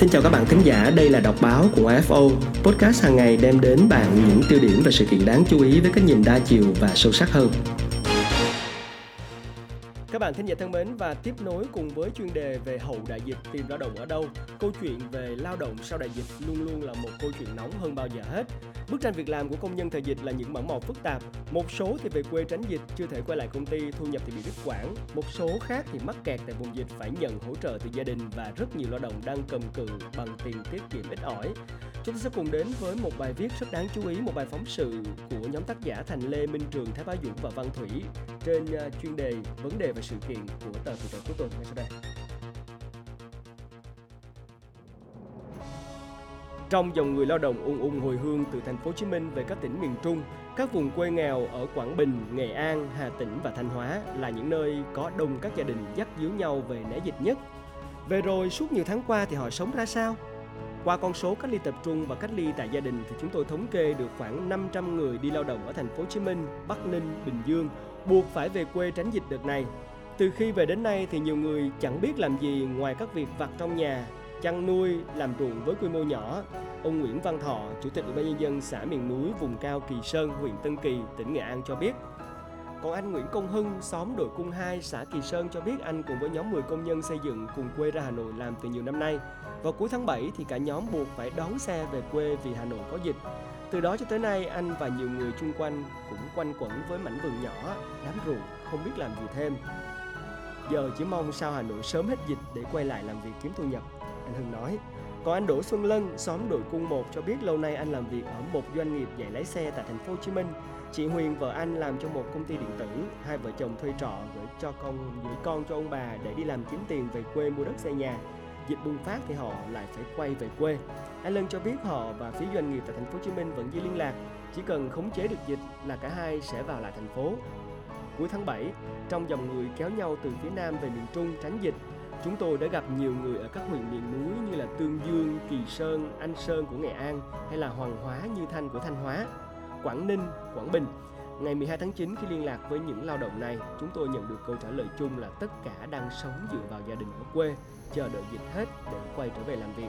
Xin chào các bạn thính giả, đây là đọc báo của AFO. Podcast hàng ngày đem đến bạn những tiêu điểm và sự kiện đáng chú ý với cái nhìn đa chiều và sâu sắc hơn. Các bạn thính giả thân mến và tiếp nối cùng với chuyên đề về hậu đại dịch tìm lao động ở đâu, câu chuyện về lao động sau đại dịch luôn luôn là một câu chuyện nóng hơn bao giờ hết. Bức tranh việc làm của công nhân thời dịch là những mảng màu phức tạp. Một số thì về quê tránh dịch, chưa thể quay lại công ty, thu nhập thì bị đứt quãng. Một số khác thì mắc kẹt tại vùng dịch phải nhận hỗ trợ từ gia đình và rất nhiều lao động đang cầm cự bằng tiền tiết kiệm ít ỏi. Chúng ta sẽ cùng đến với một bài viết rất đáng chú ý, một bài phóng sự của nhóm tác giả Thành Lê, Minh Trường, Thái Bá Dũng và Văn Thủy trên à, chuyên đề vấn đề và sự kiện của tờ Tuổi Trẻ cuối tuần ngay sau đây. Trong dòng người lao động ung ung hồi hương từ thành phố Hồ Chí Minh về các tỉnh miền Trung, các vùng quê nghèo ở Quảng Bình, Nghệ An, Hà Tĩnh và Thanh Hóa là những nơi có đông các gia đình dắt díu nhau về né dịch nhất. Về rồi suốt nhiều tháng qua thì họ sống ra sao? Qua con số cách ly tập trung và cách ly tại gia đình thì chúng tôi thống kê được khoảng 500 người đi lao động ở thành phố Hồ Chí Minh, Bắc Ninh, Bình Dương buộc phải về quê tránh dịch đợt này. Từ khi về đến nay thì nhiều người chẳng biết làm gì ngoài các việc vặt trong nhà, chăn nuôi, làm ruộng với quy mô nhỏ. Ông Nguyễn Văn Thọ, Chủ tịch Ủy ban nhân dân xã miền núi vùng cao Kỳ Sơn, huyện Tân Kỳ, tỉnh Nghệ An cho biết, còn anh Nguyễn Công Hưng, xóm đội cung 2, xã Kỳ Sơn cho biết anh cùng với nhóm 10 công nhân xây dựng cùng quê ra Hà Nội làm từ nhiều năm nay. Vào cuối tháng 7 thì cả nhóm buộc phải đón xe về quê vì Hà Nội có dịch. Từ đó cho tới nay, anh và nhiều người chung quanh cũng quanh quẩn với mảnh vườn nhỏ, đám ruộng, không biết làm gì thêm. Giờ chỉ mong sao Hà Nội sớm hết dịch để quay lại làm việc kiếm thu nhập, anh Hưng nói. Còn anh Đỗ Xuân Lân, xóm đội cung 1 cho biết lâu nay anh làm việc ở một doanh nghiệp dạy lái xe tại thành phố Hồ Chí Minh. Chị Huyền vợ anh làm cho một công ty điện tử, hai vợ chồng thuê trọ gửi cho con gửi con cho ông bà để đi làm kiếm tiền về quê mua đất xây nhà. Dịch bùng phát thì họ lại phải quay về quê. Anh Lân cho biết họ và phía doanh nghiệp tại thành phố Hồ Chí Minh vẫn giữ liên lạc, chỉ cần khống chế được dịch là cả hai sẽ vào lại thành phố. Cuối tháng 7, trong dòng người kéo nhau từ phía Nam về miền Trung tránh dịch, chúng tôi đã gặp nhiều người ở các huyện miền núi như là Tương Dương, Kỳ Sơn, Anh Sơn của Nghệ An hay là Hoàng Hóa, Như Thanh của Thanh Hóa, Quảng Ninh, Quảng Bình. Ngày 12 tháng 9 khi liên lạc với những lao động này, chúng tôi nhận được câu trả lời chung là tất cả đang sống dựa vào gia đình ở quê, chờ đợi dịch hết để quay trở về làm việc.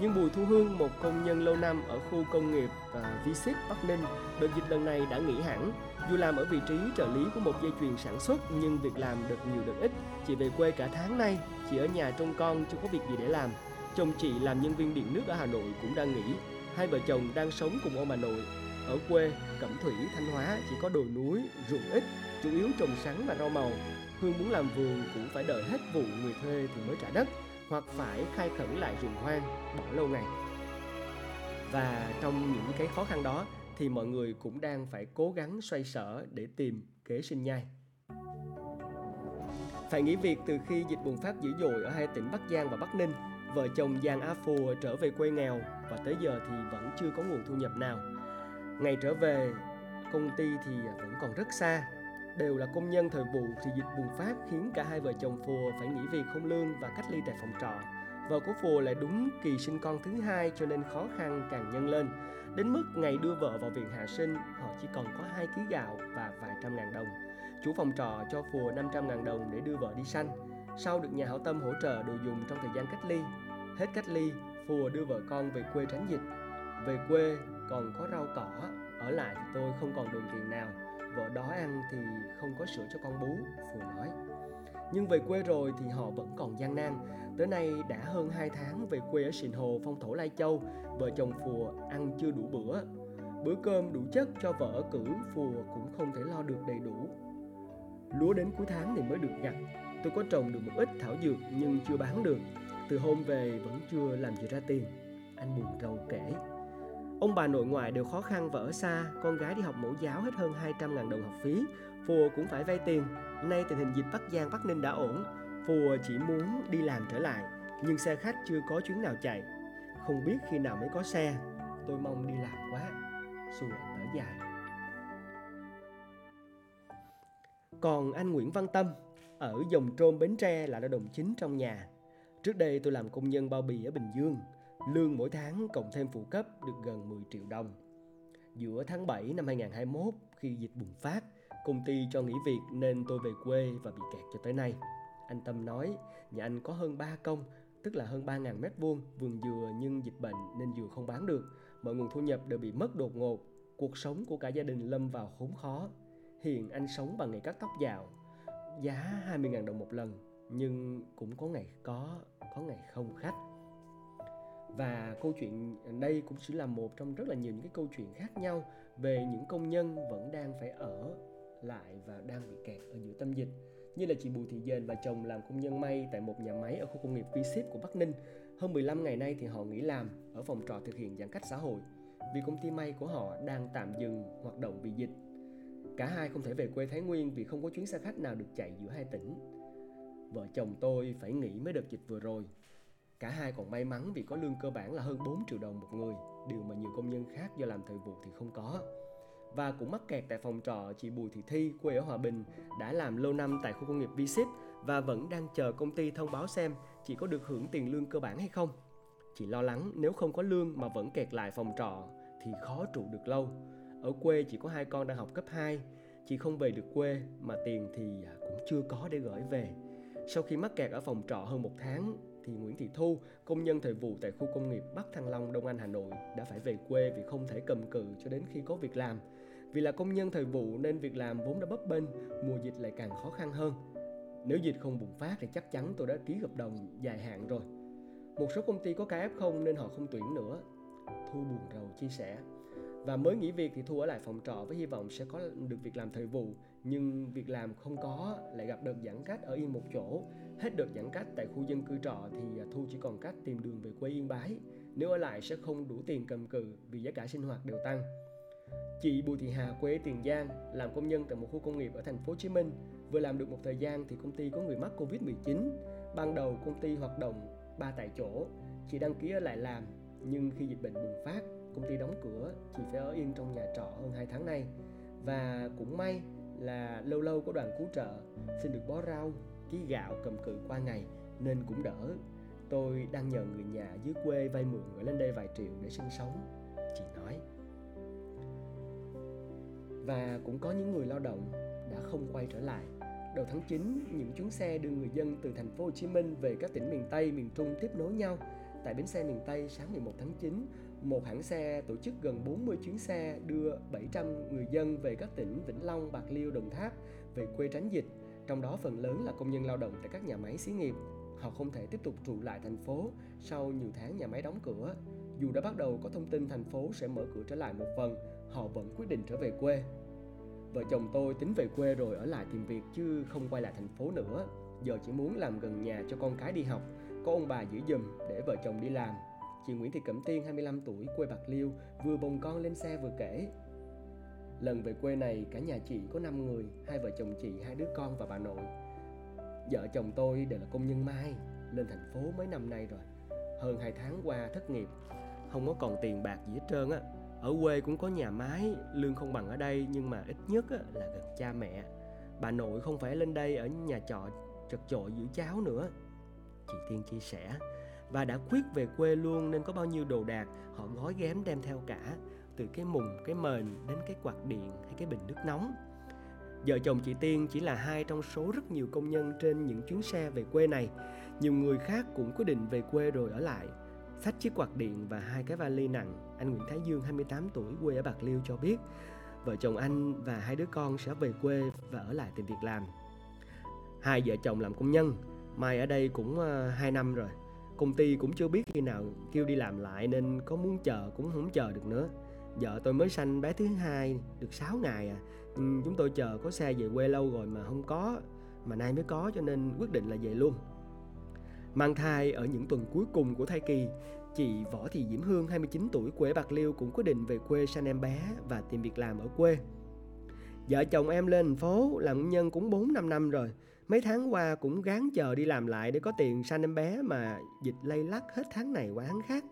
Nhưng Bùi Thu Hương, một công nhân lâu năm ở khu công nghiệp à, uh, V6 Bắc Ninh, đợt dịch lần này đã nghỉ hẳn. Dù làm ở vị trí trợ lý của một dây chuyền sản xuất nhưng việc làm được nhiều được ít. Chị về quê cả tháng nay, chị ở nhà trông con chưa có việc gì để làm. Chồng chị làm nhân viên điện nước ở Hà Nội cũng đang nghỉ. Hai vợ chồng đang sống cùng ông bà nội. Ở quê, Cẩm Thủy, Thanh Hóa chỉ có đồi núi, ruộng ít, chủ yếu trồng sắn và rau màu. Hương muốn làm vườn cũng phải đợi hết vụ người thuê thì mới trả đất hoặc phải khai khẩn lại rừng hoang bỏ lâu ngày. Và trong những cái khó khăn đó thì mọi người cũng đang phải cố gắng xoay sở để tìm kế sinh nhai. Phải nghỉ việc từ khi dịch bùng phát dữ dội ở hai tỉnh Bắc Giang và Bắc Ninh, vợ chồng Giang a Phùa trở về quê nghèo và tới giờ thì vẫn chưa có nguồn thu nhập nào. Ngày trở về, công ty thì vẫn còn rất xa, đều là công nhân thời vụ thì dịch bùng phát khiến cả hai vợ chồng Phùa phải nghỉ việc không lương và cách ly tại phòng trọ. Vợ của Phùa lại đúng kỳ sinh con thứ hai cho nên khó khăn càng nhân lên. Đến mức ngày đưa vợ vào viện hạ sinh, họ chỉ còn có 2 kg gạo và vài trăm ngàn đồng. Chủ phòng trọ cho Phùa 500 ngàn đồng để đưa vợ đi sanh. Sau được nhà hảo tâm hỗ trợ đồ dùng trong thời gian cách ly. Hết cách ly, Phùa đưa vợ con về quê tránh dịch. Về quê còn có rau cỏ, ở lại thì tôi không còn đồng tiền nào. Vợ đói ăn thì không có sữa cho con bú phù nói. Nhưng về quê rồi thì họ vẫn còn gian nan. Tới nay đã hơn 2 tháng về quê ở sìn hồ phong thổ lai châu. Vợ chồng phùa ăn chưa đủ bữa. Bữa cơm đủ chất cho vợ cử phùa cũng không thể lo được đầy đủ. Lúa đến cuối tháng thì mới được gặt. Tôi có trồng được một ít thảo dược nhưng chưa bán được. Từ hôm về vẫn chưa làm gì ra tiền. Anh buồn rầu kể. Ông bà nội ngoại đều khó khăn và ở xa, con gái đi học mẫu giáo hết hơn 200 ngàn đồng học phí. Phùa cũng phải vay tiền. Nay tình hình dịch Bắc Giang Bắc Ninh đã ổn. Phùa chỉ muốn đi làm trở lại, nhưng xe khách chưa có chuyến nào chạy. Không biết khi nào mới có xe. Tôi mong đi làm quá. Xùa thở dài. Còn anh Nguyễn Văn Tâm, ở dòng trôm Bến Tre là lao động chính trong nhà. Trước đây tôi làm công nhân bao bì ở Bình Dương Lương mỗi tháng cộng thêm phụ cấp được gần 10 triệu đồng. Giữa tháng 7 năm 2021, khi dịch bùng phát, công ty cho nghỉ việc nên tôi về quê và bị kẹt cho tới nay. Anh Tâm nói, nhà anh có hơn 3 công, tức là hơn 3.000 mét vuông vườn dừa nhưng dịch bệnh nên dừa không bán được. Mọi nguồn thu nhập đều bị mất đột ngột. Cuộc sống của cả gia đình lâm vào khốn khó. Hiện anh sống bằng nghề cắt tóc dạo, giá 20.000 đồng một lần, nhưng cũng có ngày có, có ngày không khách. Và câu chuyện đây cũng chỉ là một trong rất là nhiều những cái câu chuyện khác nhau về những công nhân vẫn đang phải ở lại và đang bị kẹt ở giữa tâm dịch như là chị Bùi Thị Dền và chồng làm công nhân may tại một nhà máy ở khu công nghiệp V Ship của Bắc Ninh. Hơn 15 ngày nay thì họ nghỉ làm ở phòng trọ thực hiện giãn cách xã hội vì công ty may của họ đang tạm dừng hoạt động vì dịch. Cả hai không thể về quê Thái Nguyên vì không có chuyến xe khách nào được chạy giữa hai tỉnh. Vợ chồng tôi phải nghỉ mới đợt dịch vừa rồi. Cả hai còn may mắn vì có lương cơ bản là hơn 4 triệu đồng một người, điều mà nhiều công nhân khác do làm thời vụ thì không có và cũng mắc kẹt tại phòng trọ chị Bùi Thị Thi quê ở Hòa Bình đã làm lâu năm tại khu công nghiệp v và vẫn đang chờ công ty thông báo xem chị có được hưởng tiền lương cơ bản hay không. Chị lo lắng nếu không có lương mà vẫn kẹt lại phòng trọ thì khó trụ được lâu. Ở quê chỉ có hai con đang học cấp 2, chị không về được quê mà tiền thì à, cũng chưa có để gửi về. Sau khi mắc kẹt ở phòng trọ hơn một tháng thì Nguyễn Thị Thu, công nhân thời vụ tại khu công nghiệp Bắc Thăng Long, Đông Anh, Hà Nội đã phải về quê vì không thể cầm cự cho đến khi có việc làm. Vì là công nhân thời vụ nên việc làm vốn đã bấp bênh, mùa dịch lại càng khó khăn hơn. Nếu dịch không bùng phát thì chắc chắn tôi đã ký hợp đồng dài hạn rồi. Một số công ty có ca F0 nên họ không tuyển nữa. Thu buồn rầu chia sẻ. Và mới nghỉ việc thì Thu ở lại phòng trọ với hy vọng sẽ có được việc làm thời vụ. Nhưng việc làm không có lại gặp đợt giãn cách ở yên một chỗ. Hết đợt giãn cách tại khu dân cư trọ thì Thu chỉ còn cách tìm đường về quê Yên Bái. Nếu ở lại sẽ không đủ tiền cầm cự vì giá cả sinh hoạt đều tăng. Chị Bùi Thị Hà quê Tiền Giang làm công nhân tại một khu công nghiệp ở thành phố Hồ Chí Minh. Vừa làm được một thời gian thì công ty có người mắc Covid-19. Ban đầu công ty hoạt động ba tại chỗ, chị đăng ký ở lại làm, nhưng khi dịch bệnh bùng phát, công ty đóng cửa, chị phải ở yên trong nhà trọ hơn 2 tháng nay. Và cũng may là lâu lâu có đoàn cứu trợ xin được bó rau, ký gạo cầm cự qua ngày nên cũng đỡ. Tôi đang nhờ người nhà dưới quê vay mượn gửi lên đây vài triệu để sinh sống. Chị nói và cũng có những người lao động đã không quay trở lại. Đầu tháng 9, những chuyến xe đưa người dân từ thành phố Hồ Chí Minh về các tỉnh miền Tây, miền Trung tiếp nối nhau. Tại bến xe miền Tây sáng 11 tháng 9, một hãng xe tổ chức gần 40 chuyến xe đưa 700 người dân về các tỉnh Vĩnh Long, Bạc Liêu, Đồng Tháp về quê tránh dịch. Trong đó phần lớn là công nhân lao động tại các nhà máy xí nghiệp. Họ không thể tiếp tục trụ lại thành phố sau nhiều tháng nhà máy đóng cửa. Dù đã bắt đầu có thông tin thành phố sẽ mở cửa trở lại một phần, họ vẫn quyết định trở về quê. Vợ chồng tôi tính về quê rồi ở lại tìm việc chứ không quay lại thành phố nữa. Giờ chỉ muốn làm gần nhà cho con cái đi học, có ông bà giữ giùm để vợ chồng đi làm. Chị Nguyễn Thị Cẩm Tiên 25 tuổi quê Bạc Liêu vừa bồng con lên xe vừa kể. Lần về quê này cả nhà chị có 5 người, hai vợ chồng chị, hai đứa con và bà nội. Vợ chồng tôi đều là công nhân mai, lên thành phố mấy năm nay rồi. Hơn 2 tháng qua thất nghiệp, không có còn tiền bạc gì hết trơn á ở quê cũng có nhà máy lương không bằng ở đây nhưng mà ít nhất là gần cha mẹ bà nội không phải lên đây ở nhà trọ chật chội giữ cháu nữa chị tiên chia sẻ và đã quyết về quê luôn nên có bao nhiêu đồ đạc họ gói ghém đem theo cả từ cái mùng cái mền đến cái quạt điện hay cái bình nước nóng Vợ chồng chị Tiên chỉ là hai trong số rất nhiều công nhân trên những chuyến xe về quê này. Nhiều người khác cũng quyết định về quê rồi ở lại Xách chiếc quạt điện và hai cái vali nặng, anh Nguyễn Thái Dương 28 tuổi quê ở Bạc Liêu cho biết vợ chồng anh và hai đứa con sẽ về quê và ở lại tìm việc làm. Hai vợ chồng làm công nhân, Mai ở đây cũng ờ, 2 năm rồi. Công ty cũng chưa biết khi nào kêu đi làm lại nên có muốn chờ cũng không chờ được nữa. Vợ tôi mới sanh bé thứ hai được 6 ngày à. Ừ, chúng tôi chờ có xe về quê lâu rồi mà không có, mà nay mới có cho nên quyết định là về luôn. Mang thai ở những tuần cuối cùng của thai kỳ, chị Võ Thị Diễm Hương 29 tuổi quê Bạc Liêu cũng quyết định về quê sanh em bé và tìm việc làm ở quê. Vợ chồng em lên thành phố làm công nhân cũng 4 5 năm rồi. Mấy tháng qua cũng gán chờ đi làm lại để có tiền sanh em bé mà dịch lây lắc hết tháng này qua tháng khác.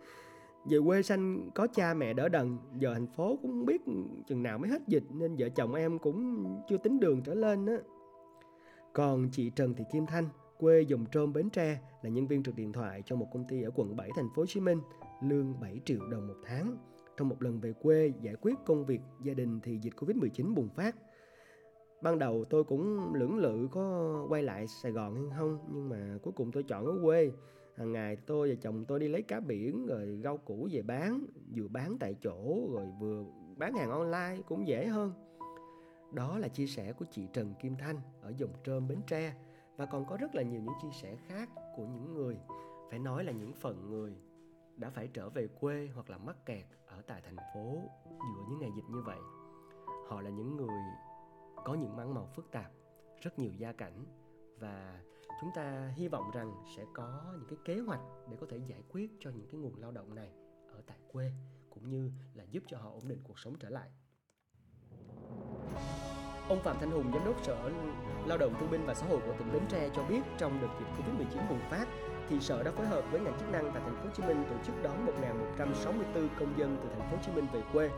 Về quê sanh có cha mẹ đỡ đần, giờ thành phố cũng biết chừng nào mới hết dịch nên vợ chồng em cũng chưa tính đường trở lên á. Còn chị Trần Thị Kim Thanh, quê dùng trôm Bến Tre là nhân viên trực điện thoại cho một công ty ở quận 7 thành phố Hồ Chí Minh, lương 7 triệu đồng một tháng. Trong một lần về quê giải quyết công việc gia đình thì dịch Covid-19 bùng phát. Ban đầu tôi cũng lưỡng lự có quay lại Sài Gòn hay không, nhưng mà cuối cùng tôi chọn ở quê. hàng ngày tôi và chồng tôi đi lấy cá biển rồi rau củ về bán vừa bán tại chỗ rồi vừa bán hàng online cũng dễ hơn. Đó là chia sẻ của chị Trần Kim Thanh ở dòng trơm Bến Tre. Và còn có rất là nhiều những chia sẻ khác của những người. Phải nói là những phần người đã phải trở về quê hoặc là mắc kẹt ở tại thành phố giữa những ngày dịch như vậy. Họ là những người có những mảng màu phức tạp rất nhiều gia cảnh và chúng ta hy vọng rằng sẽ có những cái kế hoạch để có thể giải quyết cho những cái nguồn lao động này ở tại quê cũng như là giúp cho họ ổn định cuộc sống trở lại Ông Phạm Thanh Hùng, Giám đốc Sở Lao động Thương binh và Xã hội của tỉnh Bến Tre cho biết trong đợt dịch Covid-19 bùng phát thì Sở đã phối hợp với ngành chức năng tại thành phố Hồ Chí Minh tổ chức đón 1.164 công dân từ thành phố Hồ Chí Minh về quê.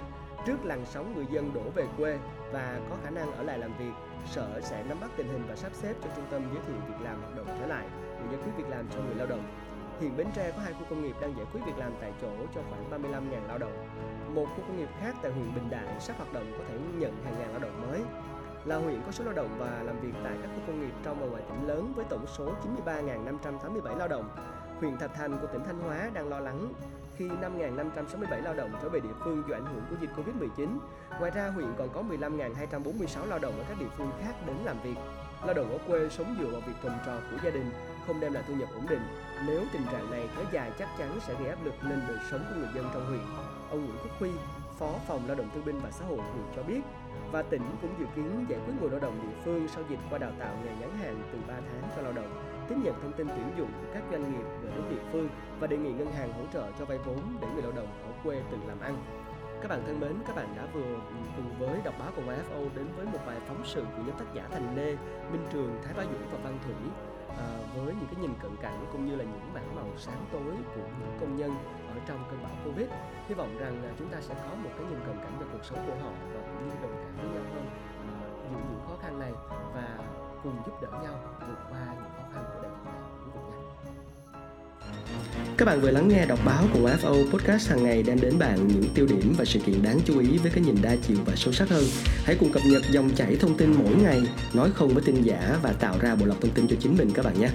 Trước làn sóng người dân đổ về quê và có khả năng ở lại làm việc, Sở sẽ nắm bắt tình hình và sắp xếp cho trung tâm giới thiệu việc làm hoạt động trở lại để giải quyết việc làm cho người lao động. Hiện Bến Tre có hai khu công nghiệp đang giải quyết việc làm tại chỗ cho khoảng 35.000 lao động. Một khu công nghiệp khác tại huyện Bình Đại sắp hoạt động có thể nhận hàng ngàn lao động mới là huyện có số lao động và làm việc tại các khu công nghiệp trong và ngoài tỉnh lớn với tổng số 93.587 lao động. Huyện Thạch Thành của tỉnh Thanh Hóa đang lo lắng khi 5.567 lao động trở về địa phương do ảnh hưởng của dịch Covid-19. Ngoài ra, huyện còn có 15.246 lao động ở các địa phương khác đến làm việc. Lao động ở quê sống dựa vào việc trồng trọt của gia đình, không đem lại thu nhập ổn định. Nếu tình trạng này kéo dài chắc chắn sẽ gây áp lực lên đời sống của người dân trong huyện. Ông Nguyễn Quốc Huy, Phó Phòng Lao động Thương binh và Xã hội huyện cho biết, và tỉnh cũng dự kiến giải quyết nguồn lao động địa phương sau dịch qua đào tạo nghề ngắn hạn từ 3 tháng cho lao động, tiếp nhận thông tin tuyển dụng của các doanh nghiệp về đến địa phương và đề nghị ngân hàng hỗ trợ cho vay vốn để người lao động ở quê tự làm ăn. Các bạn thân mến, các bạn đã vừa cùng với đọc báo của YFO đến với một bài phóng sự của nhóm tác giả Thành Lê, Minh Trường, Thái Bá Dũng và Văn Thủy à, với những cái nhìn cận cảnh cũng như là những bản màu sáng tối của những công nhân ở trong cơn bão Covid. Hy vọng rằng à, chúng ta sẽ có một cái nhìn cận cảnh về cuộc sống của họ và cũng như đồng cùng giúp đỡ nhau vượt qua những khó khăn của đại dịch này. Quý vị nhé. Các bạn vừa lắng nghe đọc báo của FO Podcast hàng ngày đem đến bạn những tiêu điểm và sự kiện đáng chú ý với cái nhìn đa chiều và sâu sắc hơn. Hãy cùng cập nhật dòng chảy thông tin mỗi ngày, nói không với tin giả và tạo ra bộ lọc thông tin cho chính mình các bạn nhé.